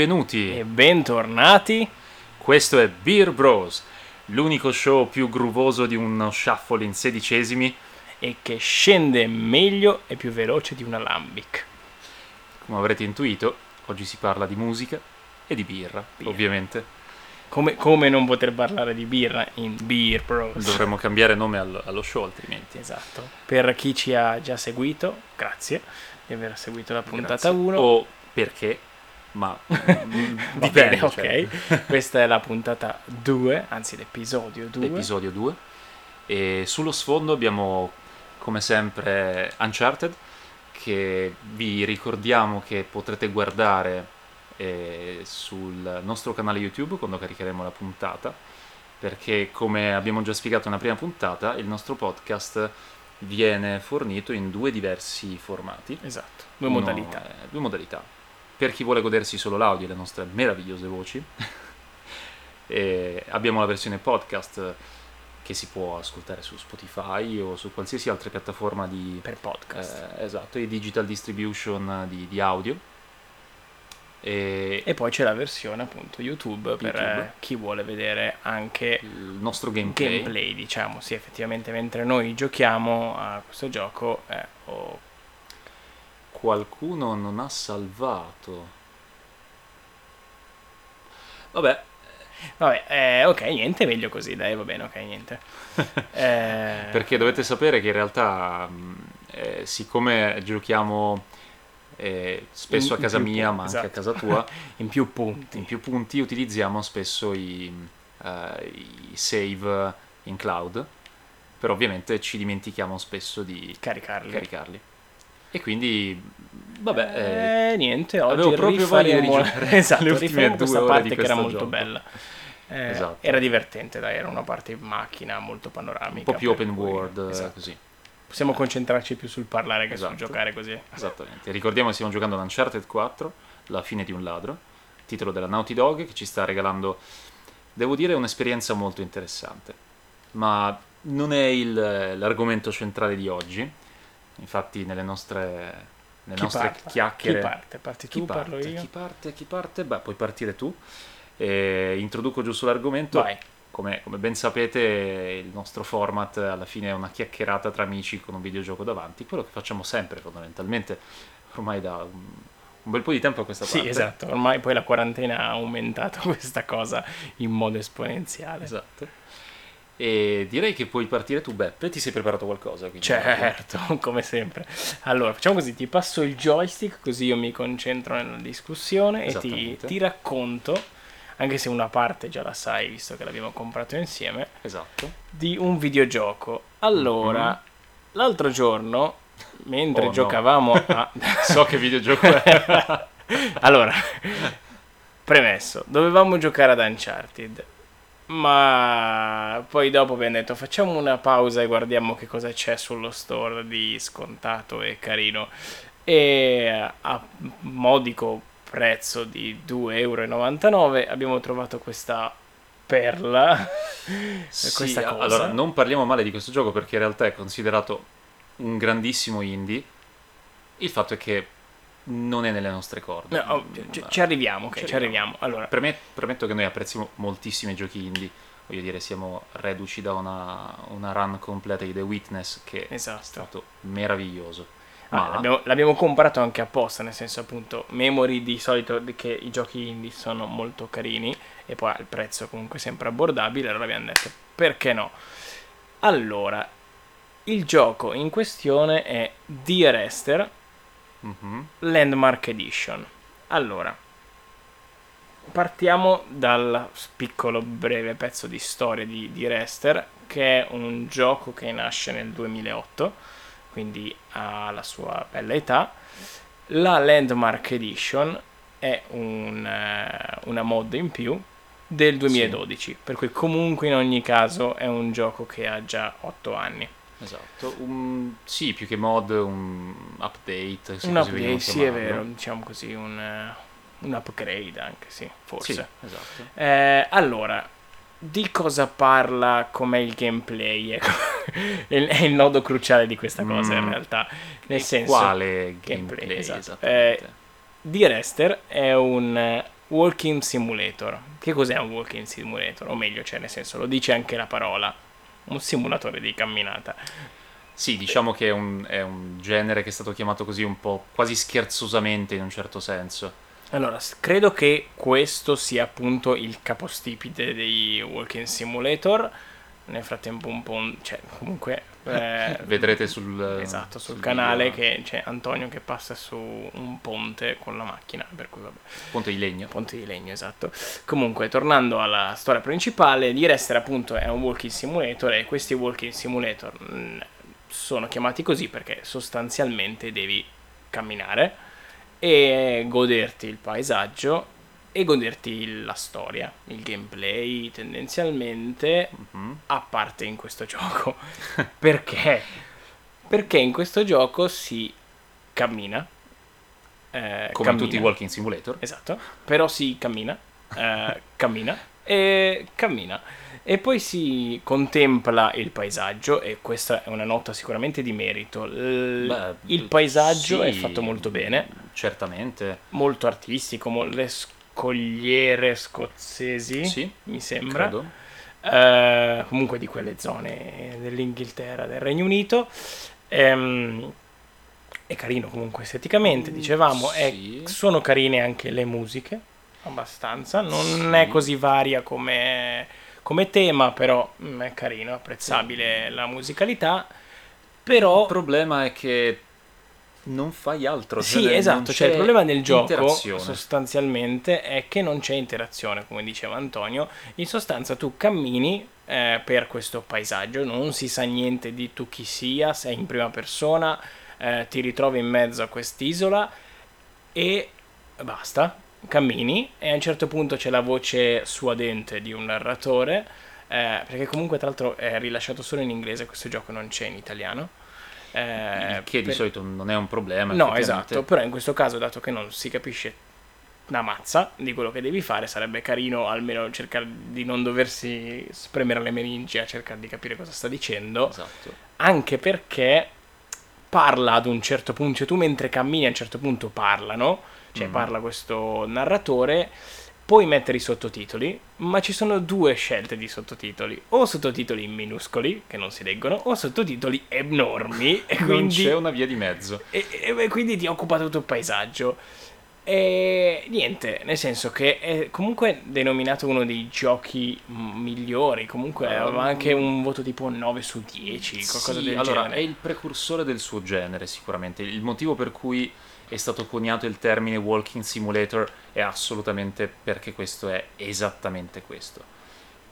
benvenuti e bentornati. Questo è Beer Bros, l'unico show più gruvoso di uno shuffle in sedicesimi e che scende meglio e più veloce di un alambic. Come avrete intuito, oggi si parla di musica e di birra, birra. ovviamente. Come, come, non poter parlare di birra in Beer Bros? Dovremmo cambiare nome allo, allo show altrimenti. Esatto. Per chi ci ha già seguito, grazie di aver seguito la puntata 1. O perché ma dipende. Bene, ok, cioè. questa è la puntata 2, anzi l'episodio 2. L'episodio 2. E sullo sfondo abbiamo, come sempre, Uncharted, che vi ricordiamo che potrete guardare eh, sul nostro canale YouTube quando caricheremo la puntata, perché come abbiamo già spiegato nella prima puntata, il nostro podcast viene fornito in due diversi formati. Esatto, due Uno, modalità. Eh, due modalità per chi vuole godersi solo l'audio e le nostre meravigliose voci. abbiamo la versione podcast che si può ascoltare su Spotify o su qualsiasi altra piattaforma di per podcast. Eh, esatto, di digital distribution di, di audio. E, e, poi c'è la versione appunto YouTube, YouTube. per eh, chi vuole vedere anche il nostro gameplay. gameplay diciamo, sì, effettivamente mentre noi giochiamo a questo gioco eh, oh, qualcuno non ha salvato. Vabbè. Vabbè, eh, ok, niente, meglio così, dai, va bene, ok, niente. eh... Perché dovete sapere che in realtà, mm, eh, siccome giochiamo eh, spesso in, a casa mia, punti, ma anche a esatto. casa tua, in più punti. In più punti utilizziamo spesso i, uh, i save in cloud, però ovviamente ci dimentichiamo spesso di caricarli. caricarli. E quindi, vabbè, eh, eh, niente, oggi avevo proprio voglia di giocare esatto, le ultime questa parte che era molto gioco. bella. Eh, esatto. Era divertente, dai, era una parte in macchina molto panoramica. Un po' più open world, esatto. così. Possiamo concentrarci più sul parlare che esatto. sul giocare così. Esattamente. Ricordiamo che stiamo giocando ad Uncharted 4, La fine di un ladro, titolo della Naughty Dog, che ci sta regalando, devo dire, un'esperienza molto interessante. Ma non è il, l'argomento centrale di oggi Infatti nelle nostre, nelle chi nostre parla? chiacchiere... Chi parte? Parti tu, chi parlo parte, io? Chi parte? Chi parte? Beh, puoi partire tu. E introduco giusto l'argomento. Vai. Come, come, ben sapete il nostro format alla fine è una chiacchierata tra amici con un videogioco davanti, quello che facciamo sempre fondamentalmente, ormai da un, un bel po' di tempo a questa parte. Sì, esatto, ormai poi la quarantena ha aumentato questa cosa in modo esponenziale. Esatto. E direi che puoi partire tu, Beppe. Ti sei preparato qualcosa? Certo, come sempre. Allora, facciamo così: ti passo il joystick, così io mi concentro nella discussione e ti, ti, racconto, anche se una parte già la sai, visto che l'abbiamo comprato insieme, esatto. di un videogioco. Allora, mm-hmm. l'altro giorno, mentre oh, giocavamo no. a. so che videogioco è. allora, premesso, dovevamo giocare ad Uncharted ma poi dopo abbiamo detto facciamo una pausa e guardiamo che cosa c'è sullo store di scontato e carino. E a modico prezzo di 2,99 euro abbiamo trovato questa perla. Sì, questa cosa. Allora, non parliamo male di questo gioco perché in realtà è considerato un grandissimo indie. Il fatto è che non è nelle nostre corde. No, oh, ci, ci, arriviamo, ok, ci arriviamo. Allora. Premet, premetto che noi apprezziamo moltissimi giochi indie. Voglio dire, siamo reduci da una, una run completa di The Witness che esatto. è stato meraviglioso. Ah, Ma... l'abbiamo, l'abbiamo, comprato anche apposta, nel senso appunto, Memory di solito che i giochi indie sono molto carini e poi il prezzo comunque sempre abbordabile, allora abbiamo detto perché no. Allora, il gioco in questione è The Rester, mm-hmm. Landmark Edition. Allora, partiamo dal piccolo breve pezzo di storia di, di Rester, che è un gioco che nasce nel 2008, quindi ha la sua bella età. La Landmark Edition è un, uh, una mod in più del 2012, sì. per cui comunque in ogni caso è un gioco che ha già 8 anni. Esatto, un, sì, più che mod, un update. Un update, sì, è vero, diciamo così, un, un upgrade anche, sì, forse. Sì, esatto. Eh, allora, di cosa parla, com'è il gameplay? Ecco. è il nodo cruciale di questa cosa mm. in realtà. Nel senso, quale gameplay? gameplay esatto. Eh, The Rester è un Walking Simulator. Che cos'è un walking simulator? O meglio, cioè, nel senso, lo dice anche la parola. Un simulatore di camminata. Sì, diciamo che è un, è un genere che è stato chiamato così un po' quasi scherzosamente in un certo senso. Allora, credo che questo sia appunto il capostipite dei Walking Simulator. Nel frattempo un po'... un- cioè, comunque... eh, Vedrete sul, Esatto, sul, sul canale video, che c'è Antonio che passa su un ponte con la macchina, per cui vabbè. Ponte di legno. Ponte di legno, esatto. Comunque, tornando alla storia principale, di Rester appunto è un walking simulator e questi walking simulator mh, sono chiamati così perché sostanzialmente devi camminare e goderti il paesaggio e goderti la storia, il gameplay tendenzialmente, Mhm. a parte in questo gioco. Perché? Perché in questo gioco si cammina. eh, Come in cammina. tutti i walking simulator. Esatto, però si cammina, eh, cammina e cammina. E poi si contempla il paesaggio e questa è una nota sicuramente di merito. L- Beh, il paesaggio sì, è fatto molto bene, Certamente. molto artistico, mo- le scogliere scozzesi, Sì, mi sembra. credo. Eh, comunque di quelle zone dell'Inghilterra, del Regno Unito. Ehm, è carino comunque esteticamente, dicevamo. è- sì. sono carine anche le musiche, abbastanza. Non Sì. è così varia come, come tema, però mm, è carino, apprezzabile la musicalità. Però Il problema è che non fai altro. sì, cioè, esatto, cioè il problema del gioco sostanzialmente è che non c'è interazione, come diceva Antonio. In sostanza tu cammini eh, per questo paesaggio, non si sa niente di tu chi sia, sei in prima persona, eh, ti ritrovi in mezzo a quest'isola e basta, cammini e a un certo punto c'è la voce suadente di un narratore, eh, perché comunque tra l'altro è rilasciato solo in inglese, questo gioco non c'è in italiano. Eh, che di per- solito non è un problema. No, esatto, però in questo caso, dato che non si capisce una mazza di quello che devi fare, sarebbe carino almeno cercare di non doversi spremere le meningi a cercare di capire cosa sta dicendo, Esatto. anche perché parla ad un certo punto, cioè tu mentre cammini a un certo punto parlano, cioè Mm. parla questo narratore, puoi mettere i sottotitoli, ma ci sono due scelte di sottotitoli, o sottotitoli minuscoli che non si leggono, o sottotitoli enormi e Non quindi c'è una via di mezzo. e, e- e quindi ti occupa tutto il paesaggio. E niente, nel senso che è comunque denominato uno dei giochi migliori. Comunque Um, aveva anche un voto tipo 9 su 10, qualcosa Sì, del allora, genere. è il precursore del suo genere, sicuramente. Il motivo per cui è stato coniato il termine walking simulator è assolutamente perché questo è esattamente questo.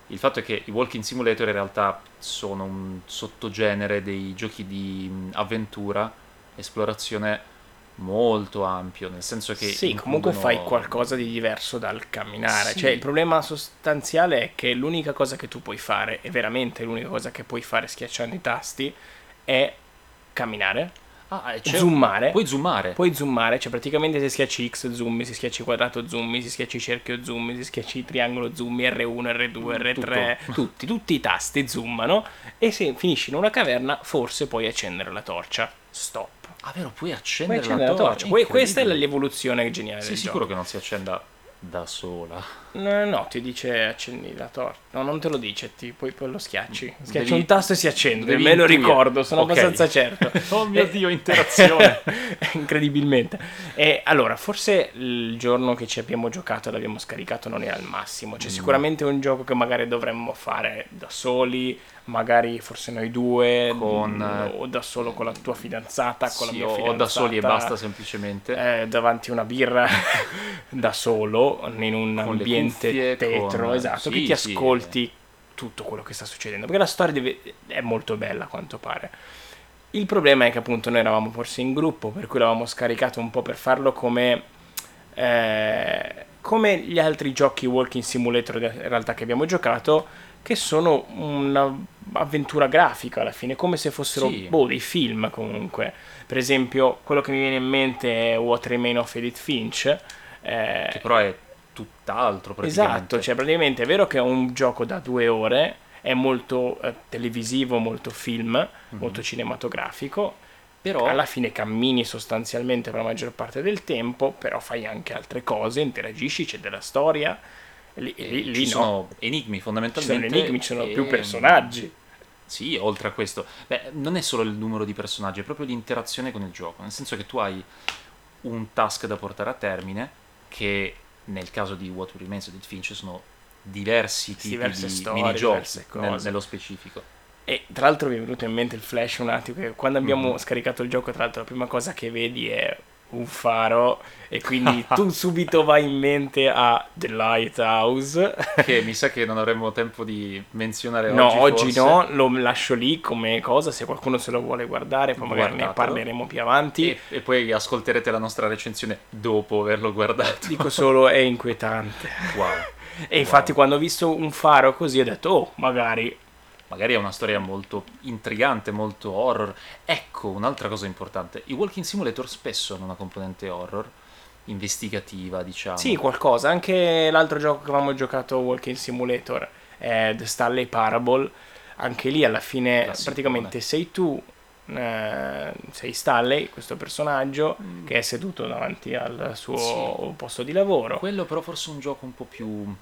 Il fatto è che i walking simulator in realtà sono un sottogenere dei giochi di avventura, esplorazione molto ampio, nel senso che Sì, comunque fai qualcosa di diverso dal camminare. Sì. Cioè, il problema sostanziale è che l'unica cosa che tu puoi fare, e veramente l'unica cosa che puoi fare schiacciando i tasti, è camminare, Ah, c'è- zoomare. Puoi zoomare. Puoi zoomare, cioè praticamente se schiacci X zoomi, se schiacci quadrato zoomi, se schiacci cerchio zoomi, se schiacci triangolo zoomi, R1, R2, R3, Tutto. tutti, tutti i tasti zoomano e se finisci in una caverna forse puoi accendere la torcia. Stop. Ah, vero, puoi Puoi accendere, accendere la torcia. Que- questa è l'evoluzione geniale Sei sicuro gioco. che non si accenda da sola? No, ti dice accendi la torcia. No, non te lo dice, ti, poi, poi lo schiacci. Schiacci Devi- un tasto e si accende. Me lo ricordo, sono Ok. abbastanza certo. Oh mio Eh, Dio, interazione. Incredibilmente. E allora, forse il giorno che ci abbiamo giocato e l'abbiamo scaricato non era il massimo. Cioè, Mm. sicuramente è un gioco che magari dovremmo fare da soli, magari forse noi due, Con, mm, o da solo con la tua fidanzata, con la Sì, mia o- fidanzata. o da soli e basta semplicemente. eh, davanti a una birra da solo in un le ambiente tetro, con- esatto, che sì, ti sì. ascolti tutto quello che sta succedendo, perché la storia deve- è molto bella a quanto pare. Il problema è che appunto noi eravamo forse in gruppo, per cui l'avevamo scaricato un po' per farlo come, eh, come gli altri giochi walking simulator in realtà che abbiamo giocato, che sono un'avventura grafica alla fine, come se fossero Sì. boh, dei film comunque. Per esempio, quello che mi viene in mente è What Remain of Edith Finch. eh, Che però è tutt'altro praticamente. Esatto, cioè praticamente è vero che è un gioco da due ore, è molto eh, televisivo, molto film, Mhm. molto cinematografico, Però alla fine cammini sostanzialmente per la maggior parte del tempo, però fai anche altre cose, interagisci, c'è della storia. Lì, lì, lì ci no. sono enigmi Ci fondamentalmente. sono enigmi, ci sono e- più personaggi. Sì, oltre a questo. Beh, non è solo il numero di personaggi, è proprio l'interazione con il gioco. Nel senso che tu hai un task da portare a termine, che nel caso di What Remains di Finch sono diversi tipi Diverse di storie, minigiochi nel- nello specifico. E tra l'altro mi è venuto in mente il flash un attimo, che quando abbiamo Mhm. scaricato il gioco, tra l'altro la prima cosa che vedi è un faro e quindi tu subito vai in mente a The Lighthouse. Che mi sa che non avremo tempo di menzionare No, oggi. oggi forse. no, lo lascio lì come cosa, se qualcuno se lo vuole guardare, poi magari ne Guardatelo. parleremo più avanti. E, e poi ascolterete la nostra recensione dopo averlo guardato. Dico solo è inquietante. Wow. E infatti Wow. quando ho visto un faro così ho detto, oh, magari Magari è una storia molto intrigante, molto horror. Ecco, un'altra cosa importante. I walking simulator spesso hanno una componente horror, investigativa, diciamo. Sì, qualcosa. Anche l'altro gioco che avevamo giocato, Walking Simulator, è The Stanley Parable. Anche lì alla fine Classicone. praticamente sei tu, eh, sei Stanley, questo personaggio, che è seduto davanti al suo Sì. posto di lavoro. Quello però forse è un gioco un po' più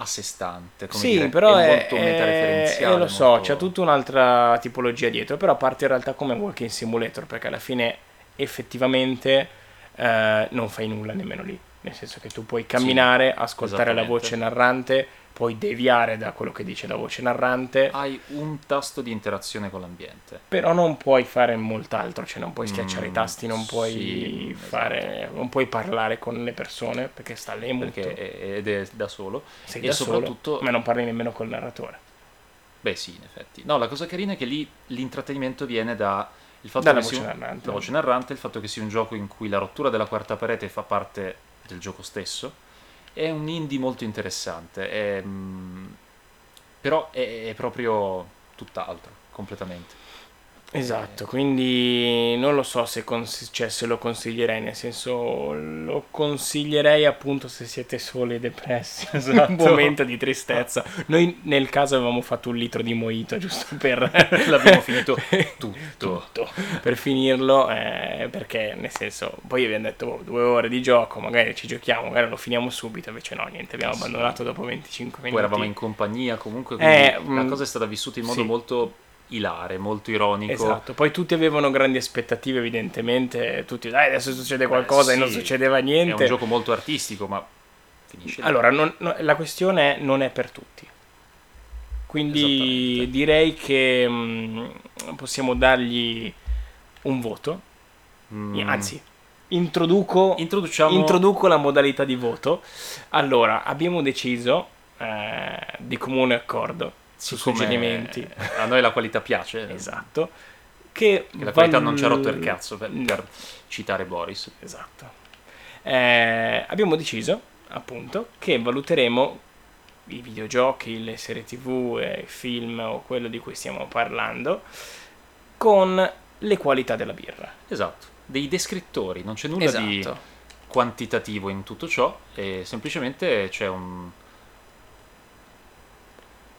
a sé stante, come Sì, dire, però è molto è- metareferenziale. eh, lo so, molto- c'è tutta un'altra tipologia dietro, però parte in realtà come Walking Simulator, perché alla fine effettivamente eh, non fai nulla nemmeno lì, nel senso che tu puoi camminare, ascoltare la voce narrante, puoi deviare da quello che dice la voce narrante, Hai un tasto di interazione con l'ambiente. però non puoi fare molt'altro, cioè non puoi schiacciare i Mm, tasti, non puoi sì, fare, non puoi parlare con le persone perché sta lì muto, è- ed è da solo. sei e da soprattutto- solo, ma non parli nemmeno col narratore. Beh, sì, in effetti. No, la cosa carina è che lì l'intrattenimento viene da il fatto Dalla che voce un- narrante. la voce narrante, il fatto che sia un gioco in cui la rottura della quarta parete fa parte del gioco stesso. È un indie molto interessante, è, mm, però è, è proprio tutt'altro, completamente. Esatto, quindi non lo so se, cons- cioè, se lo consiglierei, nel senso lo consiglierei appunto se siete soli e depressi, Esatto. un momento di tristezza. Noi nel caso avevamo fatto un litro di mojito giusto per... L'abbiamo finito tutto. tutto, per finirlo, eh, perché nel senso, poi abbiamo detto "Oh, due ore di gioco, magari ci giochiamo, magari lo finiamo subito, invece no, niente, abbiamo abbandonato dopo 25 minuti. Poi eravamo in compagnia, comunque quindi Eh, la mm, cosa è stata vissuta in modo sì. molto ilare, molto ironico. Esatto, poi tutti avevano grandi aspettative evidentemente, tutti dai adesso succede qualcosa Beh, e non sì, succedeva È niente. un gioco molto artistico, ma finisce. Allora, non- no, la questione è non è per tutti. Quindi direi che mm, possiamo dargli un voto. Mm, Anzi, introduco, introduciamo introduco la modalità di voto. Allora, abbiamo deciso eh, di comune accordo siccome suggerimenti. A noi la qualità piace. Esatto. Che Che la qualità val- non ci ha rotto il cazzo per, No. per citare Boris. Esatto. Eh, abbiamo deciso, appunto, che valuteremo i videogiochi, le serie tv, eh, i film o quello di cui stiamo parlando con le qualità della birra. Esatto. Dei descrittori, non c'è nulla di Esatto. quantitativo in tutto ciò, e semplicemente c'è un.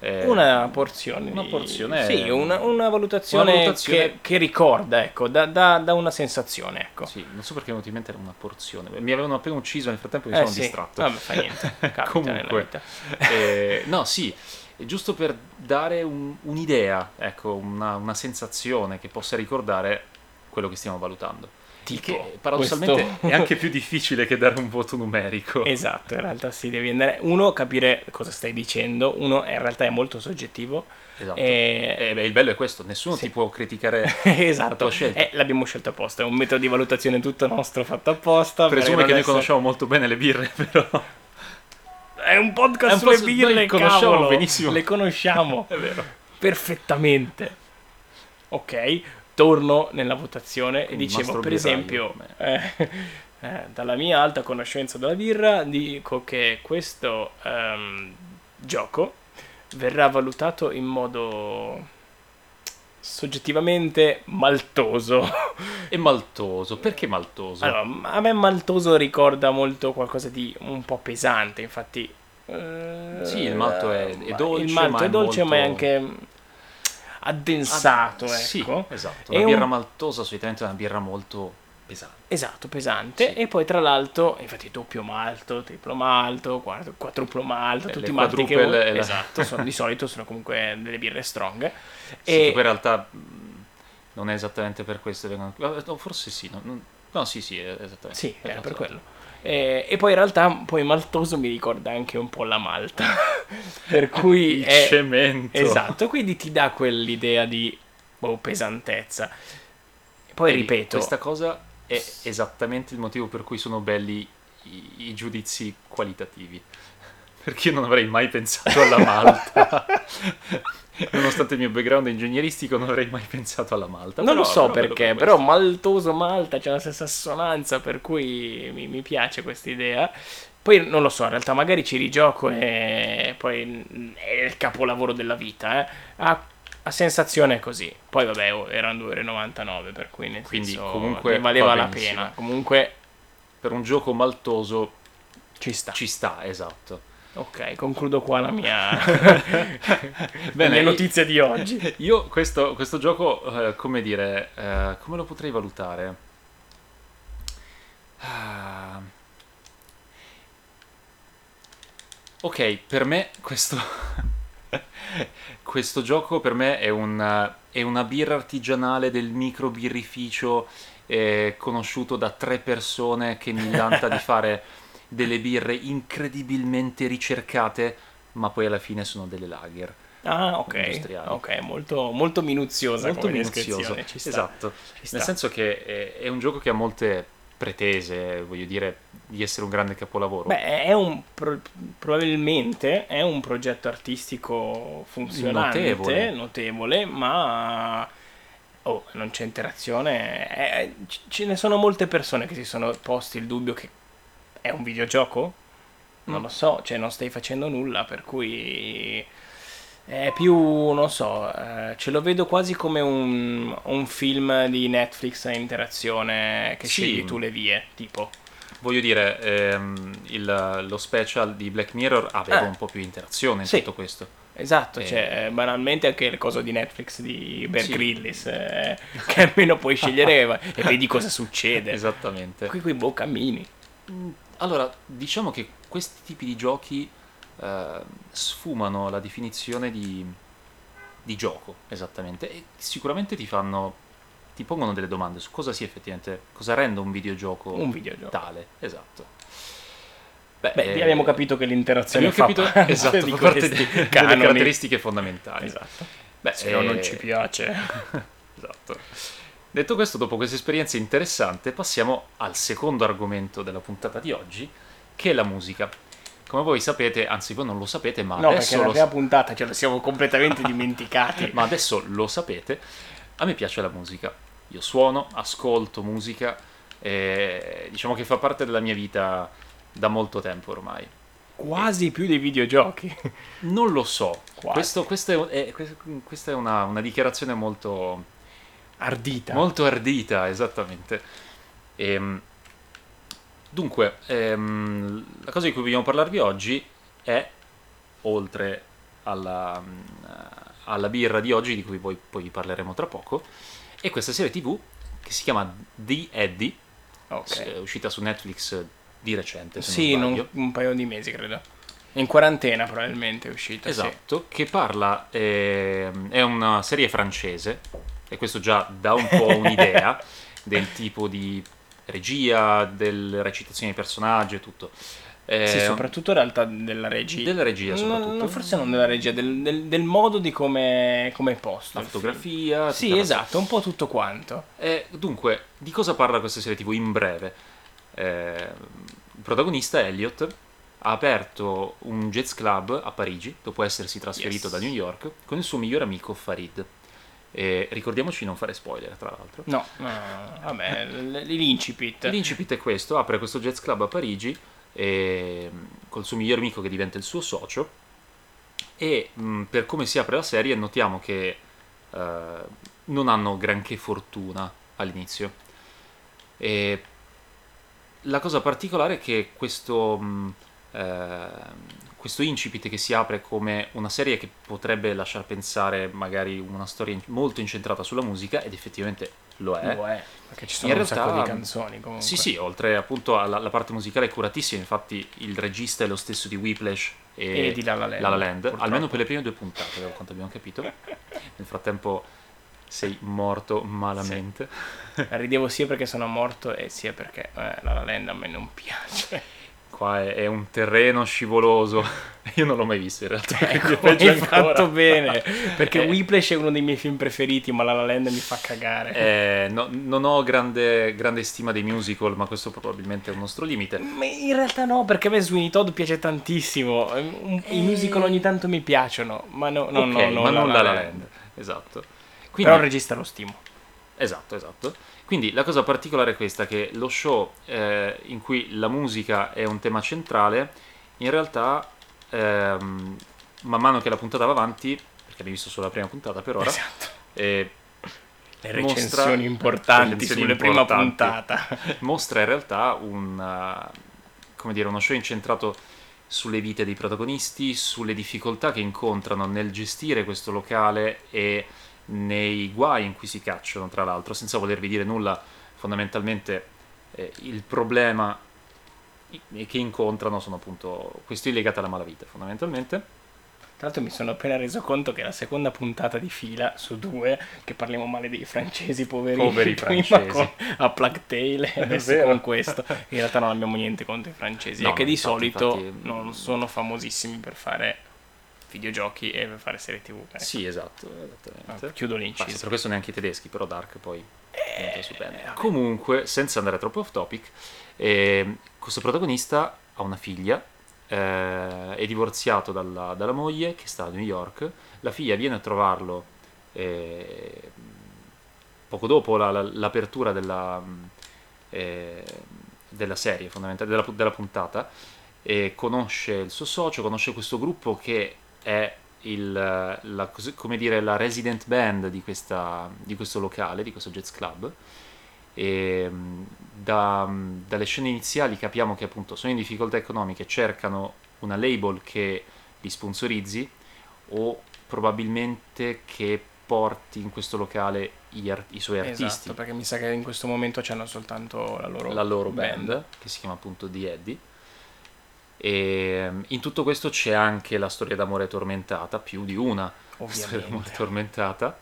Eh, Una porzione. una di- porzione- Sì, una, una valutazione, Una valutazione- Che, che ricorda, ecco, da, da- da una sensazione, ecco. Sì, non so perché mi è venuto in mente era una porzione. Mi avevano appena ucciso, nel frattempo mi Eh sono sì, distratto. Vabbè, fa niente. Comunque, eh, no, sì, è giusto per dare un- un'idea, ecco, una, una sensazione che possa ricordare quello che stiamo valutando. Tipo, che paradossalmente è anche più difficile che dare un voto numerico. Esatto, in realtà sì, devi andare... Uno, capire cosa stai dicendo, uno in realtà è molto soggettivo. Esatto. E... Eh, beh, il bello è questo, nessuno Sì. ti può criticare esatto, la tua scelta. Eh, l'abbiamo scelto apposta, è un metodo di valutazione tutto nostro fatto apposta. Presume che noi essere- conosciamo molto bene le birre, però. È un podcast È un sulle po' birre, conosciamo cavolo, benissimo. Le conosciamo È vero. perfettamente. Ok, torno nella votazione e dicevo, per esempio, eh, eh, dalla mia alta conoscenza della birra, dico che questo ehm, gioco verrà valutato in modo soggettivamente maltoso. E maltoso. Perché maltoso? Allora, a me maltoso ricorda molto qualcosa di un po' pesante, infatti... eh, Sì, il malto è- è dolce, Il malto ma è è dolce, ma è molto- anche... addensato, Ah, ecco. Sì, esatto. E La un- birra maltosa solitamente è una birra molto pesante. Esatto, pesante. Sì. E poi tra l'altro, infatti doppio malto, triplo malto, quattro- quadruplo malto, Eh, tutti i malti che vuoi. la- Esatto, sono- di solito sono comunque delle birre strong. Sì, E in realtà mh, non è esattamente per questo Forse sì, no, no, sì, sì, esattamente. Sì, era per quello. E, e poi in realtà poi maltoso mi ricorda anche un po' la malta. per cui Il è... cemento. Esatto, quindi ti dà quell'idea di boh, pesantezza. E poi Vedi, ripeto, Questa cosa è esattamente il motivo per cui sono belli i, i giudizi qualitativi. Perché io non avrei mai pensato alla malta. Nonostante il mio background ingegneristico, non avrei mai pensato alla malta. non lo Però- so però perché, per però maltoso malta c'è la stessa assonanza, per cui mi, mi piace questa idea. Poi non lo so, in realtà magari ci rigioco e poi è il capolavoro della vita, eh. Ha, ha sensazione così. Poi vabbè, oh, erano 2,99 per cui nel Quindi, senso, comunque, valeva va la pena. Comunque Per un gioco maltoso ci sta. ci sta, esatto. Ok, concludo qua la mia, la Bene, mia io- notizia di oggi. Io questo, questo gioco, eh, come dire, eh, come lo potrei valutare? Ah. Ok, per me questo, questo gioco per me è, un, è una birra artigianale del micro birrificio eh, conosciuto da tre persone che millanta di fare delle birre incredibilmente ricercate, ma poi alla fine sono delle lager. Ah, ok. Ok, molto, molto minuziosa molto come minuzioso. ci sta. Esatto. ci sta. Nel senso che è, è un gioco che ha molte pretese, voglio dire, di essere un grande capolavoro. Beh, è un pro- probabilmente è un progetto artistico funzionante, Notevole. notevole, ma oh, non c'è interazione. Eh, ce ne sono molte persone che si sono posti il dubbio che è un videogioco? Non Mm. lo so, cioè non stai facendo nulla, per cui è più, non so, eh, ce lo vedo quasi come un, un film di Netflix a interazione che Sì. scegli tu le vie, tipo. Voglio dire, ehm, il- lo special di Black Mirror aveva Eh. un po' più interazione in Sì. tutto questo. Esatto, Eh. cioè eh, banalmente anche il coso di Netflix di Bear Sì. Grylls, eh, che almeno puoi scegliere e vedi cosa succede. Esattamente. Qui, qui boh, cammini. Allora, diciamo che questi tipi di giochi eh, sfumano la definizione di, di gioco, esattamente, e sicuramente ti fanno, ti pongono delle domande su cosa sia effettivamente, cosa rende un videogioco Un videogioco. tale, esatto. Beh, eh, abbiamo capito che l'ininterazione abbiamo fa capito, parte esatto, di parte di- delle caratteristiche fondamentali. Esatto. Beh, Se no non eh, ci piace. Esatto. Detto questo, dopo questa esperienza interessante, passiamo al secondo argomento della puntata di oggi, che è la musica. Come voi sapete, anzi voi non lo sapete, ma No, perché adesso, la lo, prima puntata ce la siamo completamente dimenticati. ma adesso lo sapete, a me piace la musica. Io suono, ascolto musica, e diciamo che fa parte della mia vita da molto tempo ormai. Quasi più dei videogiochi. Non lo so, Quasi. Questo- questa è, è- questa è una, una dichiarazione molto, Ardita. Molto ardita, esattamente. Ehm, dunque, ehm, la cosa di cui vogliamo parlarvi oggi è, oltre alla, mm, alla birra di oggi, di cui poi, poi parleremo tra poco, è questa serie tv che si chiama The Eddie, Ok. è uscita su Netflix di recente, Sì, sbaglio. un paio di mesi credo. In quarantena probabilmente è uscita. sì. Esatto, che parla, ehm, è una serie francese, e questo già dà un po' un'idea del tipo di regia, delle recitazioni dei personaggi e tutto. Eh, Sì, soprattutto in realtà della regia. Della regia, soprattutto. no, forse non della regia, del, del- del modo di come, come è posto. la fotografia. Sì, esatto, un po' tutto quanto. Eh, dunque, di cosa parla questa serie TV in breve? Eh, il protagonista, Elliot, ha aperto un jazz club a Parigi dopo essersi trasferito Yes. da New York con il suo migliore amico Farid. E ricordiamoci di non fare spoiler, tra l'altro. No, no, no, no, vabbè, l'incipit. L'incipit è questo, apre questo jazz club a Parigi e, col suo miglior amico che diventa il suo socio e mh, per come si apre la serie notiamo che eh, non hanno granché fortuna all'inizio. E la cosa particolare è che questo, mh, eh, questo incipit che si apre come una serie che potrebbe lasciar pensare magari una storia molto incentrata sulla musica ed effettivamente lo è. Lo è, perché ci sono In un realtà- sacco di canzoni comunque. Sì, sì, oltre appunto alla alla parte musicale è curatissima, infatti il regista è lo stesso di Whiplash e, E di La La Land, La La Land, almeno per le prime due puntate, da quanto abbiamo capito. Nel frattempo sei morto malamente. Ridevo sia perché sono morto e sia perché eh, La La Land a me non piace. Qua è, è un terreno scivoloso. Io non l'ho mai visto in realtà. quindi Ecco, hai fatto ancora. bene, perché Eh, Whiplash è uno dei miei film preferiti, ma La La Land mi fa cagare. eh, no- non ho grande, grande stima dei musical, ma questo probabilmente è un nostro limite. Ma in realtà no, perché a me Sweeney Todd piace tantissimo. Un- I musical ogni tanto mi piacciono, ma no, no, Ok, no, no, ma non La La Land. Land. Esatto. Però il regista lo stimo. Esatto, esatto. Quindi la cosa particolare è questa, che lo show eh, in cui la musica è un tema centrale, in realtà ehm, man mano che la puntata va avanti, perché abbiamo visto solo la prima puntata per ora, Esatto. eh, Le mostra- recensioni importanti recensioni sulle prima importanti. puntata. mostra in realtà un, come dire, uno show incentrato sulle vite dei protagonisti, sulle difficoltà che incontrano nel gestire questo locale e nei guai in cui si cacciano, tra l'altro, senza volervi dire nulla, fondamentalmente eh, il problema che incontrano sono appunto questioni legate alla malavita, fondamentalmente. Tra l'altro mi sono appena reso conto che è la seconda puntata di fila su due che parliamo male dei francesi. Poveri Prima francesi. con a Plague Tale e adesso vero. con questo. In realtà non abbiamo niente contro i francesi. No, è che di infatti, solito infatti- non sono famosissimi per fare videogiochi e per fare serie tv. Ecco. Sì, esatto, esattamente. Ah, chiudo l'inciso. per questo neanche i tedeschi, però Dark poi vabbè. Comunque, senza andare troppo off topic, eh, questo protagonista ha una figlia, eh, è divorziato dalla, dalla moglie che sta a New York, la figlia viene a trovarlo eh, poco dopo la- la- l'apertura della, eh, della serie, fondamentalmente, della, della puntata, e conosce il suo socio, conosce questo gruppo che è il, la, come dire, la resident band di, questa, di questo locale, di questo jazz club. E mh, da- dalle scene iniziali capiamo che appunto sono in difficoltà economiche, cercano una label che li sponsorizzi o probabilmente che porti in questo locale i, ar- i suoi artisti Esatto, perché mi sa che in questo momento c'hanno soltanto la loro, la loro band, che si chiama appunto The Eddie. E mm, in tutto questo c'è anche la storia d'amore tormentata, più di una storia d'amore Ovviamente. tormentata,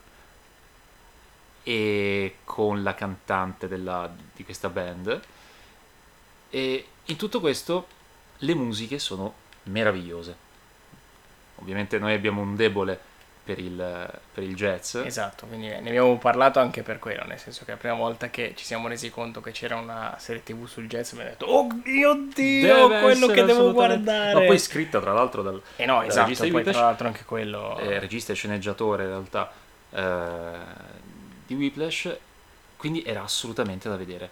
e con la cantante della- di questa band. E in tutto questo le musiche sono meravigliose. Ovviamente noi abbiamo un debole per il, per il jazz. Esatto, quindi ne abbiamo parlato anche per quello, nel senso che la prima volta che ci siamo resi conto che c'era una serie tv sul jazz mi ha detto Oh mio Dio, Deve quello che devo guardare! No, poi scritta tra l'altro dal, E no, esatto, regista poi Whiplash. tra l'altro anche quello... eh, regista e sceneggiatore in realtà eh, di Whiplash, quindi era assolutamente da vedere.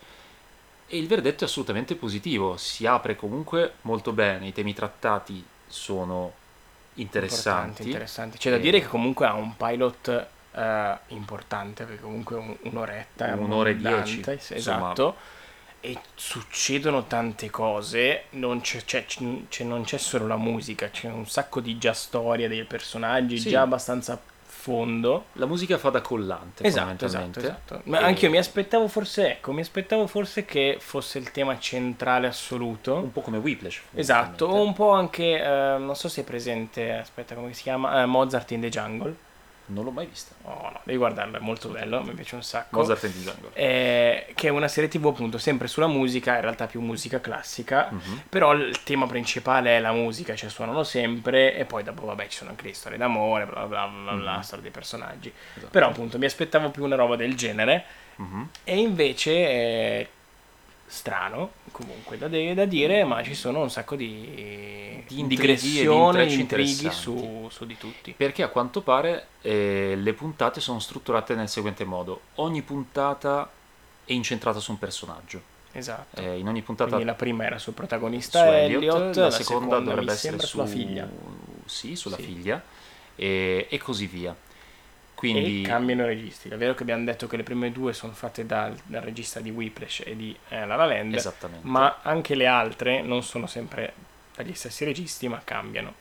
E il verdetto è assolutamente positivo, si apre comunque molto bene, i temi trattati sono interessanti. Interessanti. C'è da dire che comunque ha un pilot eh, importante, perché comunque un- un'oretta Un'ora e dieci. Esatto. E succedono tante cose, non c'è, c'è- c'è- non c'è solo la musica, c'è un sacco di già storia dei personaggi, Sì. già abbastanza fondo. La musica fa da collante, Esatto, esatto, esatto. Ma E- anche io mi aspettavo forse, ecco, mi aspettavo forse che fosse il tema centrale assoluto. Un po' come Whiplash. Esatto, o un po' anche, eh, non so se è presente, aspetta come si chiama, Eh, Mozart in the Jungle. Non l'ho mai vista. Oh no, devi guardarlo, è molto bello, mi piace un sacco. Mozart in the Jungle. Eh, che è una serie tv appunto sempre sulla musica, in realtà più musica classica, Mhm. però il tema principale è la musica, cioè suonano sempre e poi dopo vabbè ci sono anche le storie d'amore, bla bla bla bla, bla Mhm. storia dei personaggi. Esatto. Però appunto mi aspettavo più una roba del genere Mhm. e invece è strano comunque da, de- da dire, ma ci sono un sacco di, Di e di digressioni, intrecci intrighi su, su di tutti. Perché a quanto pare eh, le puntate sono strutturate nel seguente modo: ogni puntata è incentrata su un personaggio. Esatto. Eh, in ogni puntata Quindi la prima era sul su protagonista Elliot, Elliot, la, la, seconda, dovrebbe mi essere su... sulla figlia. Sì, sulla Sì. figlia e, e così via. Quindi E cambiano i registi. È vero che abbiamo detto che le prime due sono fatte dal, dal regista di Whiplash e di eh, La La Land, esattamente. ma anche le altre non sono sempre dagli stessi registi, ma cambiano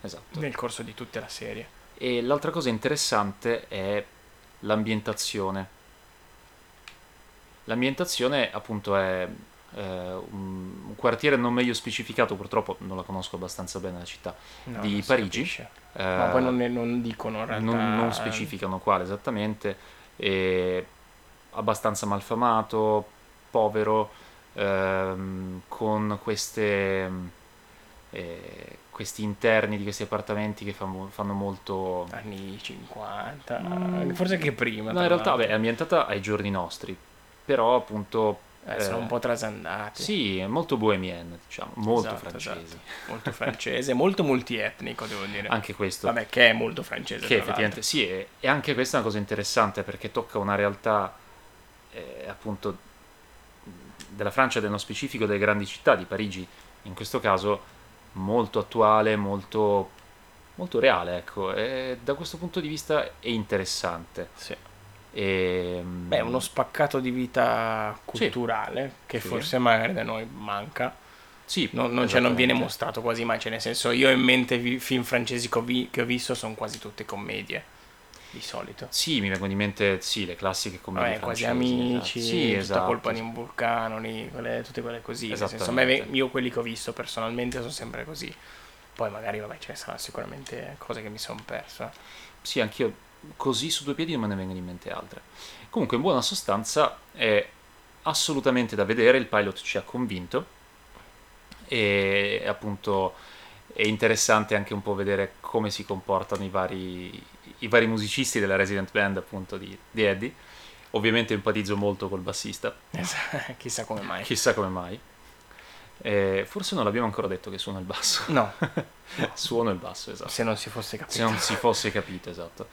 Esatto. nel corso di tutta la serie. E l'altra cosa interessante è l'ambientazione. L'ambientazione appunto è eh, un, quartiere non meglio specificato, purtroppo non la conosco abbastanza bene la città, No, di Parigi. Eh, Ma poi non, ne- non dicono in realtà. non, non specificano quale esattamente, è abbastanza malfamato, povero, ehm, con queste, eh, questi interni di questi appartamenti che fanno, fanno molto... Anni 50, Mm. forse anche prima. No, in realtà beh, è ambientata ai giorni nostri, però appunto... Eh, sono un po' trasandati. Sì, è molto bohemian, diciamo, molto Esatto, francese. esatto. Molto francese, molto multietnico, devo dire. Anche questo. Vabbè, che è molto francese. Che effettivamente sì, e, e anche questa è una cosa interessante perché tocca una realtà eh, appunto della Francia, nello specifico delle grandi città, di Parigi in questo caso, molto attuale, molto, molto reale, ecco, e da questo punto di vista è interessante. Sì. E, Beh, uno spaccato di vita culturale che Sì. forse magari da noi manca. sì, Non, non- cioè, non viene mostrato quasi mai. Cioè, nel senso, io ho in mente i film francesi che ho, vi- che ho visto sono quasi tutte commedie. Di solito. Sì, mi vengono in mente sì, le classiche commedie Vabbè, quasi francesi, amici, esatto. Sì, tutta esatto. colpa di un vulcano, lì, quelle- tutte quelle così. Senso, io quelli che ho visto personalmente sono sempre così. Poi magari, vabbè, ce ne saranno sicuramente cose che mi sono perso. eh. Sì, anch'io così su due piedi non me ne vengono in mente altre. Comunque, in buona sostanza, è assolutamente da vedere. Il pilot ci ha convinto. E appunto è interessante anche un po' vedere come si comportano i vari, i vari musicisti della Resident Band, appunto, di, di Eddie. Ovviamente empatizzo molto col bassista, Chissà come mai. chissà come mai. Eh, forse non l'abbiamo ancora detto che suona il basso. No, Suono il basso, esatto. se non si fosse capito. Se non si fosse capito, esatto.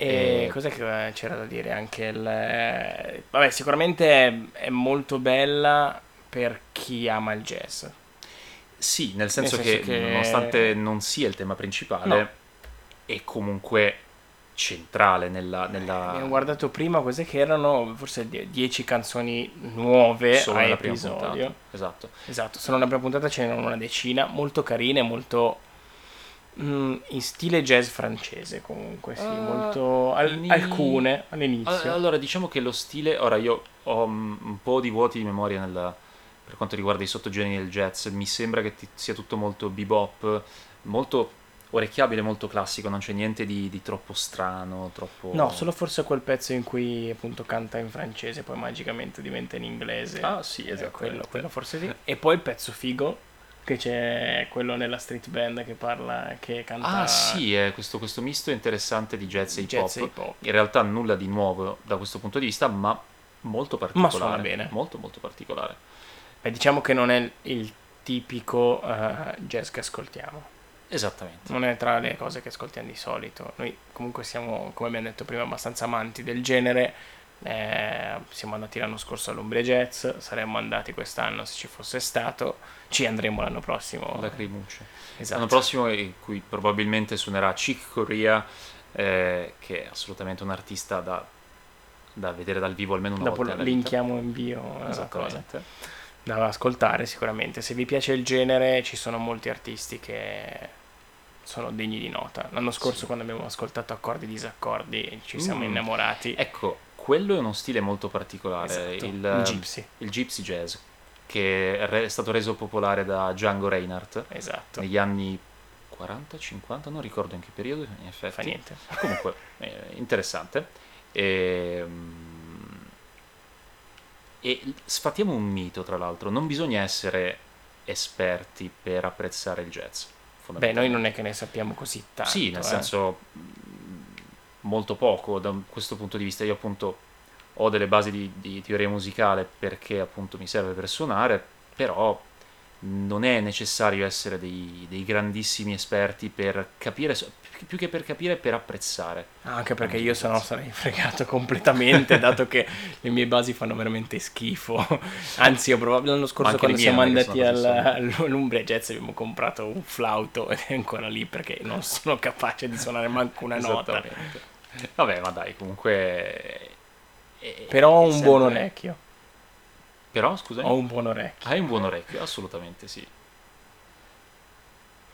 E Eh, cos'è che c'era da dire? Anche il... eh, Vabbè, sicuramente è, molto bella per chi ama il jazz. Sì, nel senso, Nel senso che, che- nonostante non sia il tema principale, No. è comunque centrale nella... nella- Abbiamo guardato prima cos'è che erano forse 10 canzoni nuove solo a episodio. puntata. Esatto. Esatto, solo nella prima puntata ce n'erano una decina, molto carine, molto mm, in stile jazz francese comunque, sì, Ah, molto al- alcune Al- all'inizio. Allora, diciamo che lo stile... Ora, io ho mm, un po' di vuoti di memoria nella- per quanto riguarda i sottogeneri del jazz. Mi sembra che ti- sia tutto molto bebop, molto orecchiabile, molto classico. Non c'è niente di, di troppo strano, troppo... No, solo forse quel pezzo in cui appunto canta in francese, poi magicamente diventa in inglese. Ah, sì, Eh, esatto. quello, quello forse sì. E poi il pezzo figo, che c'è quello nella street band che parla, che canta Ah, sì, è questo, questo misto interessante di jazz e hip hop. in realtà nulla di nuovo da questo punto di vista, ma molto particolare. suona bene. Molto, molto particolare. Beh, diciamo che non è il tipico eh, jazz che ascoltiamo. Esattamente. Non è tra le cose che ascoltiamo di solito. Noi comunque siamo, come abbiamo detto prima, abbastanza amanti del genere. Eh, siamo andati l'anno scorso all'Umbria Jazz, saremmo andati quest'anno se ci fosse stato, ci andremo l'anno prossimo. La Crimuccia. Esatto. L'anno prossimo, in cui probabilmente suonerà Chick Corea, eh, che è assolutamente un artista da, da vedere dal vivo almeno una Dopo volta vita. linkiamo in bio una cosa da ascoltare sicuramente. Se vi piace il genere, ci sono molti artisti che sono degni di nota. L'anno scorso, Sì. quando abbiamo ascoltato accordi e disaccordi, ci siamo Mm. innamorati. Ecco, quello è uno stile molto particolare, Esatto, il, il ehm, gypsy. il gypsy jazz, che è stato reso popolare da Django Reinhardt Esatto. negli anni 40-50, non ricordo in che periodo, in effetti. Fa niente. Comunque, eh, interessante. Ehm, E, sfatiamo un mito, tra l'altro, non bisogna essere esperti per apprezzare il jazz. Beh, noi non è che ne sappiamo così tanto. Sì, nel eh. senso molto poco da questo punto di vista. Io appunto ho delle basi di, di teoria musicale perché appunto mi serve per suonare, però non è necessario essere dei, dei grandissimi esperti per capire, più- che per capire, per apprezzare. Anche perché io se no sarei fregato completamente, dato che le mie basi fanno veramente schifo. Anzi, io proprio l'anno scorso quando siamo andati all'Umbria Jazz abbiamo comprato un flauto ed è ancora lì perché non sono capace di suonare manco una nota. Vabbè, ma dai, comunque... è- Però è un sempre- buon orecchio. Però, scusa? Ho un buon orecchio. Hai un buon orecchio, assolutamente sì.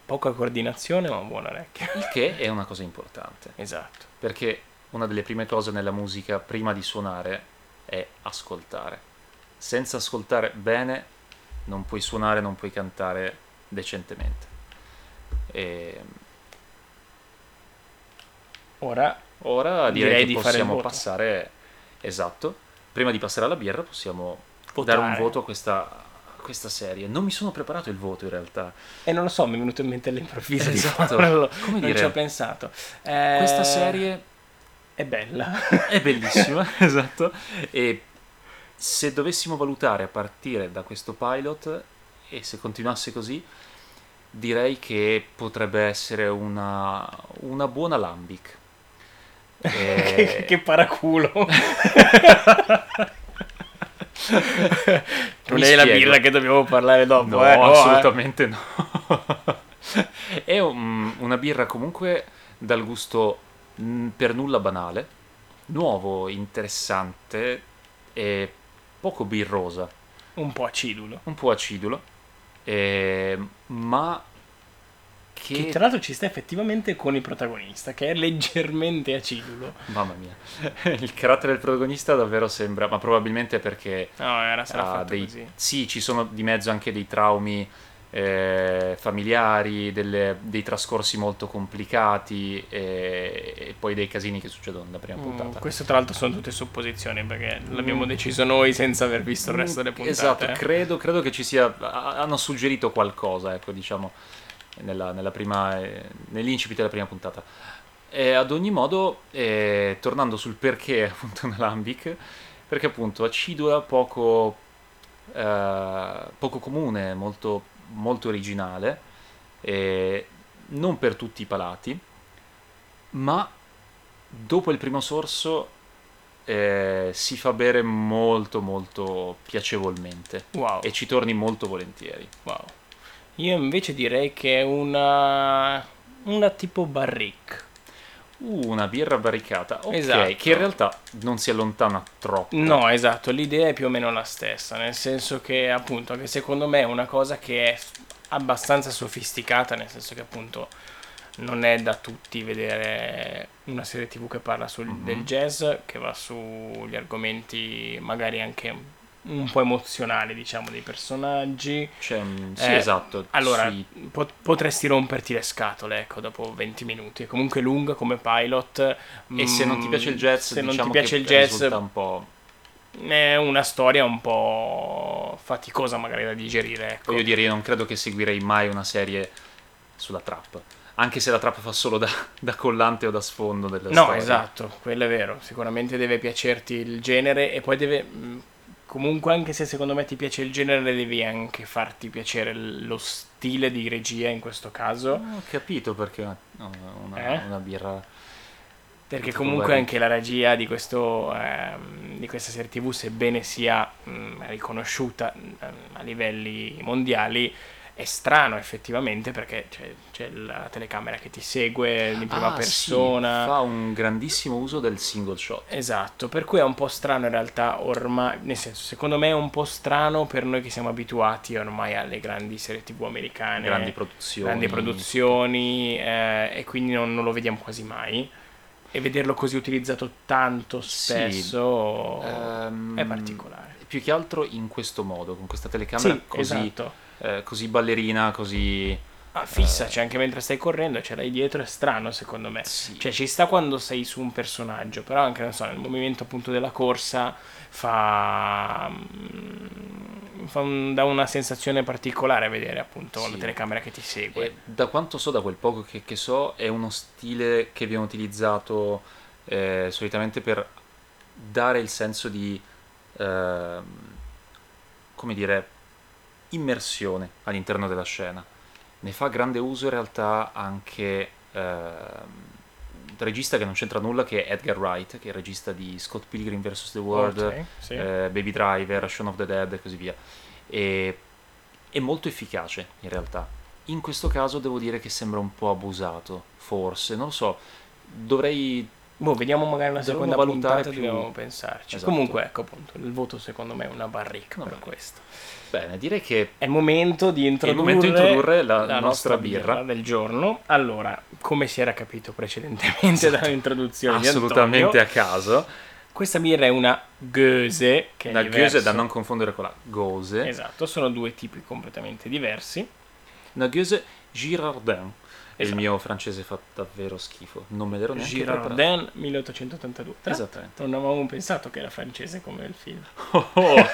Poca coordinazione ma buon orecchio. Il che è una cosa importante. Esatto. Perché una delle prime cose nella musica, prima di suonare, è ascoltare. Senza ascoltare bene non puoi suonare, non puoi cantare decentemente. E Ora ora direi, Direi che di fare possiamo passare, esatto, prima di passare alla birra possiamo Votare. dare un voto a questa, questa serie. Non mi sono preparato il voto in realtà. E non lo so, mi è venuto in mente all'improvviso Esatto. Come non dire? ci ho pensato. Eh, Questa serie è bella. è bellissima, esatto. E se dovessimo valutare a partire da questo pilot, e se continuasse così, direi che potrebbe essere una, una buona lambic. che, Eh, che paraculo. non Mi è la spiego. birra che dobbiamo parlare dopo, No, eh? No, eh. assolutamente no. è un- una birra comunque dal gusto mh, per nulla banale, nuovo, interessante e poco birrosa, Un po' acidulo. un po' acidulo, eh, ma che... Che tra l'altro ci sta effettivamente con il protagonista, che è leggermente acidulo. Mamma mia, il carattere del protagonista davvero sembra, ma probabilmente perché No, era sarà fatto dei, così. sì, ci sono di mezzo anche dei traumi eh, familiari, delle- dei trascorsi molto complicati e, e poi dei casini che succedono nella prima Mm, puntata. questo tra l'altro sono tutte supposizioni perché l'abbiamo deciso noi senza aver visto il resto delle puntate. Esatto, eh. credo, credo che ci sia. ha- Hanno suggerito qualcosa, ecco, diciamo, nella, nella prima, eh, nell'incipit della prima puntata. E ad ogni modo, eh, tornando sul perché appunto una lambic, perché appunto acidula, poco, eh, poco comune, molto, molto originale, e non per tutti i palati, ma dopo il primo sorso eh, si fa bere molto molto piacevolmente Wow, e ci torni molto volentieri. wow. Io invece direi che è una una tipo barrique. Uh, una birra barricata, ok, Esatto. che in realtà non si allontana troppo. No, esatto, l'idea è più o meno la stessa, nel senso che appunto che secondo me è una cosa che è abbastanza sofisticata, nel senso che appunto non è da tutti vedere una serie TV che parla sul, Mhm. del jazz, che va sugli argomenti magari anche un po' emozionali, diciamo, dei personaggi. Cioè, mm, sì, Eh, esatto. Allora, sì. po- potresti romperti le scatole, ecco, dopo 20 minuti. È comunque lunga come pilot. E se non ti piace il jazz, se non diciamo ti piace che il jazz, un po'... è una storia un po' faticosa magari da digerire, ecco. Voglio dire, io non credo che seguirei mai una serie sulla trap. Anche se la trap fa solo da, da collante o da sfondo della No, storia. esatto, quello è vero. Sicuramente deve piacerti il genere e poi deve... Comunque, anche se secondo me ti piace il genere, devi anche farti piacere lo stile di regia in questo caso. Ho capito perché una, una- Eh? una birra... Perché comunque anche la regia di, questo, ehm, di questa serie TV, sebbene sia mh, riconosciuta mh, a livelli mondiali, è strano effettivamente perché c'è, c'è la telecamera che ti segue in prima Ah, sì, persona. fa un grandissimo uso del single shot. Esatto, per cui è un po' strano in realtà ormai, nel senso, secondo me è un po' strano per noi che siamo abituati ormai alle grandi serie TV americane, grandi produzioni. grandi produzioni eh, e quindi non, non lo vediamo quasi mai. E vederlo così utilizzato tanto spesso Ehm, è particolare. Più che altro in questo modo, con questa telecamera Sì, così, esatto. Eh, così ballerina, così... Ah, fissa, cioè anche mentre stai correndo, ce l'hai dietro, è strano secondo me. Sì. Cioè ci sta quando sei su un personaggio, però anche, non so, nel movimento appunto della corsa fa... mm, fa un- dà una sensazione particolare vedere appunto Sì. la telecamera che ti segue. E da quanto so, da quel poco che, che so, è uno stile che viene utilizzato eh, solitamente per dare il senso di, ehm, come dire, immersione all'interno della scena. Ne fa grande uso in realtà anche il regista che non c'entra nulla, che è Edgar Wright, che è il regista di Scott Pilgrim vs. The World, Ok, sì. eh, Baby Driver, Shaun of the Dead e così via. E è molto efficace in realtà. In questo caso devo dire che sembra un po' abusato, forse, non lo so. Dovrei Boh, vediamo magari una Dovremmo seconda valutare puntata, più- dobbiamo pensarci. Esatto. Comunque, ecco appunto, il voto secondo me è una barrica Una per questo. Bene, direi che È il momento di introdurre, momento di introdurre la nostra birra. del giorno. Allora, come si era capito precedentemente dall'introduzione di assolutamente Antonio, a caso, questa birra è una Goese, che la è Goese diverso. da non confondere con la Gose, Esatto, sono due tipi completamente diversi. una Goese Girardin. E il Esatto. mio francese fa davvero schifo, non me l'ero neanche preparato. Girardin 1882. Tra- Esattamente. Non avevamo pensato che era francese come il film. Oh, oh,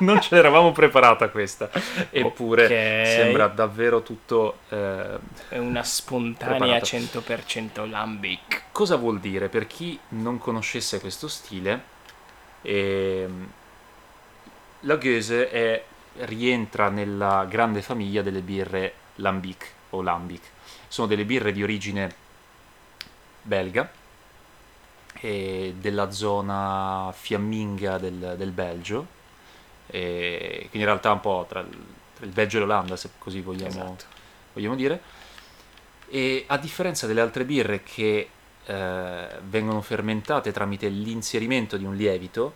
non ce l'eravamo preparata questa. Eppure Ok. sembra davvero tutto... eh, È una spontanea Preparato. 100% lambic. Cosa vuol dire? Per chi non conoscesse questo stile, ehm, la Goese è- rientra nella grande famiglia delle birre Lambic o Lambic. Sono delle birre di origine belga e della zona fiamminga del, del Belgio, e quindi in realtà un po' tra il, tra il Belgio e l'Olanda, se così vogliamo, Esatto. vogliamo dire. E a differenza delle altre birre che eh, vengono fermentate tramite l'inserimento di un lievito,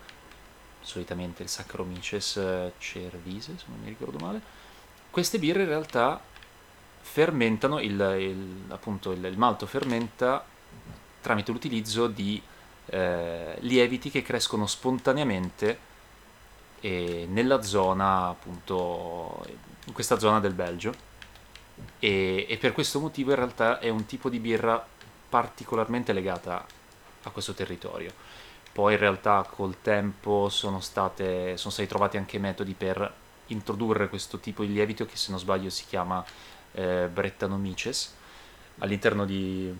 solitamente il Saccharomyces cerevisiae, se non mi ricordo male, queste birre in realtà fermentano, il, il- appunto il, il malto fermenta tramite l'utilizzo di eh, lieviti che crescono spontaneamente nella zona, appunto, in questa zona del Belgio. E, e per questo motivo in realtà è un tipo di birra particolarmente legata a questo territorio. Poi in realtà col tempo sono, state, sono stati trovati anche metodi per introdurre questo tipo di lievito che se non sbaglio si chiama eh, Brettanomyces all'interno di...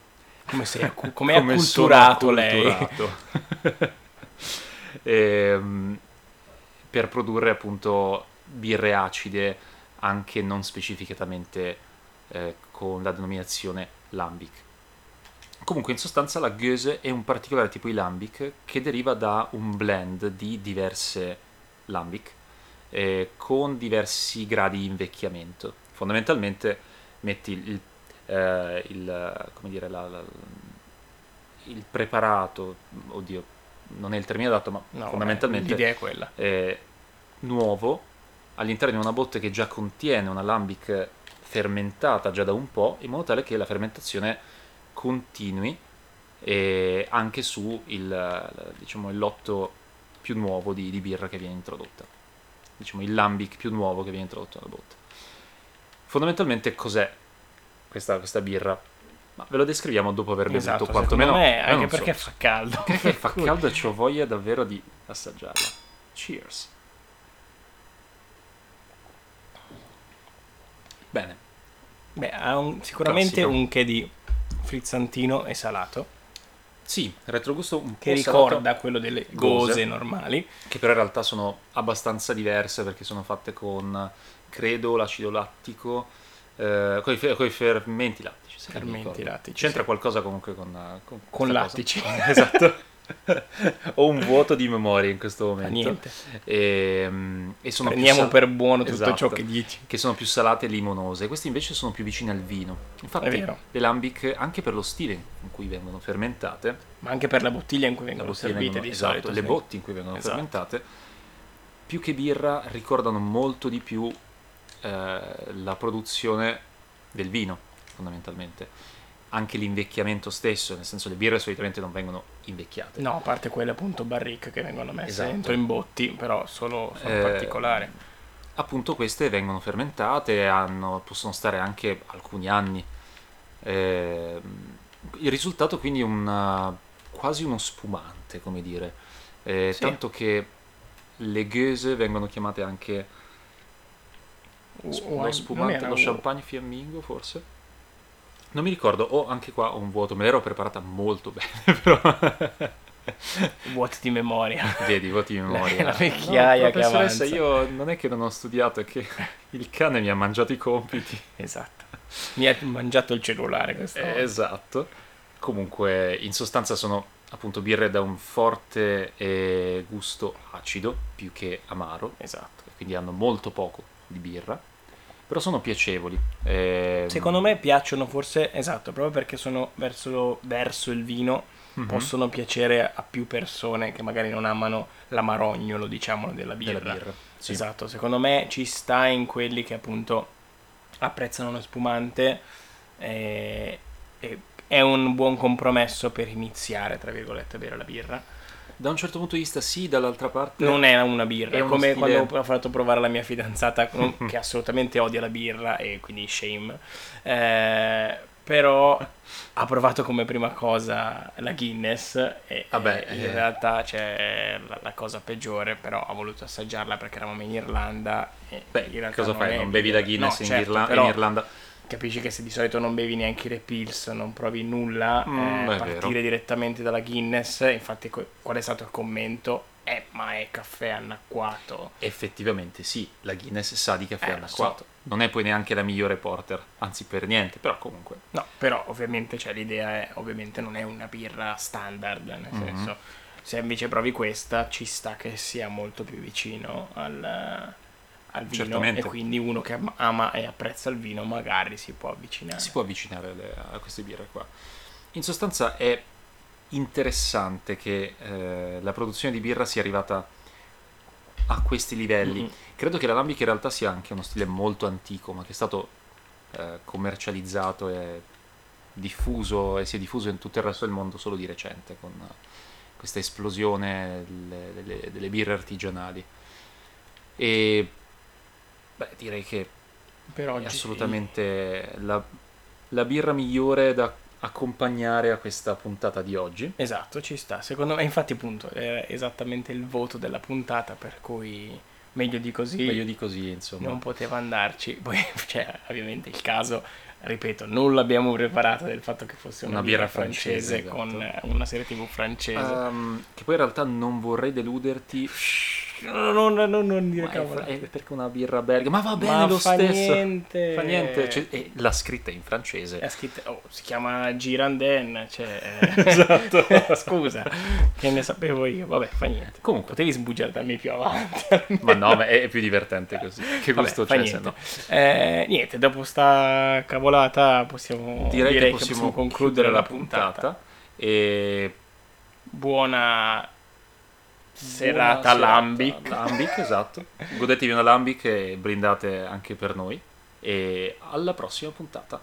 Come sei accu- come è Come acculturato lei? acculturato. Ehm, per produrre appunto birre acide anche non specificatamente eh, con la denominazione lambic. Comunque in sostanza la Goese è un particolare tipo di lambic che deriva da un blend di diverse lambic eh, con diversi gradi di invecchiamento. Fondamentalmente metti il, eh, il- come dire, la- la- il preparato, oddio, non è il termine adatto, ma No, fondamentalmente l'idea è quella. eh, nuovo all'interno di una botte che già contiene una lambic fermentata già da un po', in modo tale che la fermentazione continui eh, anche su il, diciamo, il lotto più nuovo di, di birra che viene introdotta. Diciamo il lambic più nuovo che viene introdotto nella botte. Fondamentalmente cos'è questa, questa birra? Ma ve lo descriviamo dopo aver bevuto Esatto, quantomeno. me, anche non so. perché fa caldo. Perché fa caldo e ho voglia davvero di assaggiarla. Cheers. Bene, Beh, ha un- sicuramente Classico. un che di frizzantino e salato, sì, retrogusto un che po' ricorda salato, quello delle Gose. normali. che però in realtà sono abbastanza diverse perché sono fatte con, credo, l'acido lattico, eh, con, i, fermenti lattici. Fermenti lattici, C'entra sì. qualcosa comunque con, con, Con lattici. esatto. Ho un vuoto di memoria in questo Fa momento. niente. E, mm, e sono Prendiamo sal- per buono tutto Esatto. ciò che dici. che sono più salate e limonose. Queste invece sono più vicine al vino. Infatti, le lambic, anche per lo stile in cui vengono fermentate, Ma anche per la bottiglia in cui vengono servite vengono- di esatto, solito. le sì. botti in cui vengono Esatto. fermentate, più che birra ricordano molto di più eh, la produzione del vino, fondamentalmente. Anche l'invecchiamento stesso, nel senso le birre solitamente non vengono invecchiate. No, a parte quelle appunto barrique che vengono messe Esatto. dentro in botti, però solo sono Eh, particolari. appunto queste vengono fermentate, hanno- possono stare anche alcuni anni. Eh, il risultato quindi è un, quasi uno spumante, come dire. Eh, Sì. Tanto che le Goese vengono chiamate anche sp- lo spumante, lo champagne fiammingo forse. Non mi ricordo, ho anche qua un vuoto, me l'ero preparata molto bene, però Vuoti di memoria. vedi, voti di memoria. La vecchiaia No, che avanza. io non è che non ho studiato, è che il cane mi ha mangiato i compiti. Esatto. Mi ha mangiato il cellulare questa volta. Esatto. Comunque, in sostanza sono appunto birre da un forte eh, gusto acido, più che amaro, Esatto. quindi hanno molto poco di birra, però sono piacevoli. Ehm, Secondo me piacciono forse, esatto, proprio perché sono verso, verso il vino Mhm. possono piacere a più persone che magari non amano l'amarognolo, diciamo, della birra. Della birra. Sì. Esatto, secondo me ci sta in quelli che appunto apprezzano lo spumante e, e è un buon compromesso per iniziare, tra virgolette, a bere la birra. Da un certo punto di vista sì, dall'altra parte... Non è una birra, È come stile- quando ho fatto provare alla mia fidanzata che assolutamente odia la birra e quindi shame. Eh, però ha provato come prima cosa la Guinness e, Vabbè, in eh. realtà c'è la, la cosa peggiore, però ha voluto assaggiarla perché eravamo in Irlanda e Beh, in realtà cosa fai? Non bevi la. Guinness No, in, certo, Irla- però in Irlanda? Capisci che se di solito non bevi neanche i Repils, non provi nulla, Mm, eh, partire vero. direttamente dalla Guinness, infatti qual è stato il commento? Eh, ma è caffè annacquato. Effettivamente sì, la Guinness sa di caffè Eh, annacquato. Non è poi neanche la migliore porter, anzi per niente, però comunque. No, però ovviamente cioè, l'idea è, ovviamente non è una birra standard, nel Mhm. senso, se invece provi questa ci sta che sia molto più vicino al, al vino Certamente. e quindi uno che am- ama e apprezza il vino magari si può avvicinare. Si può avvicinare alle- a queste birre qua. In sostanza è interessante che eh, la produzione di birra sia arrivata a questi livelli. Mhm. Credo che l'alambic in realtà sia anche uno stile molto antico, ma che è stato eh, commercializzato e diffuso e si è diffuso in tutto il resto del mondo solo di recente con questa esplosione delle, delle- delle birre artigianali. E beh, direi che Per è oggi assolutamente la, la birra migliore da accompagnare a questa puntata di oggi. Esatto, ci sta. Secondo me, infatti, appunto, è esattamente il voto della puntata, per cui meglio di così Meglio di così, insomma. non poteva andarci. Poi c'è ovviamente il caso, ripeto, non l'abbiamo preparato del fatto che fosse una, Una birra, birra francese, francese, con esatto. eh, una serie tv francese. Ehm, che poi in realtà non vorrei deluderti. No, no, no, no, non dire ma è, cavolo. è perché una birra belga. Ma va bene Ma lo fa stesso. niente. Fa niente. Cioè, e la scritta è in francese. È scritta- oh, si chiama Giranden, cioè... Esatto. Scusa, che ne sapevo io. Vabbè, fa niente. Comunque. Potevi sbugiardarmi più avanti. Ma no, ma è più divertente così. Che Vabbè, gusto c'è se niente. no? Eh, niente, dopo sta cavolata possiamo Direi, direi che possiamo, concludere la puntata. E Buona serata Buona serata. lambic. Lambic, esatto. Godetevi una lambic e brindate anche per noi. E alla prossima puntata.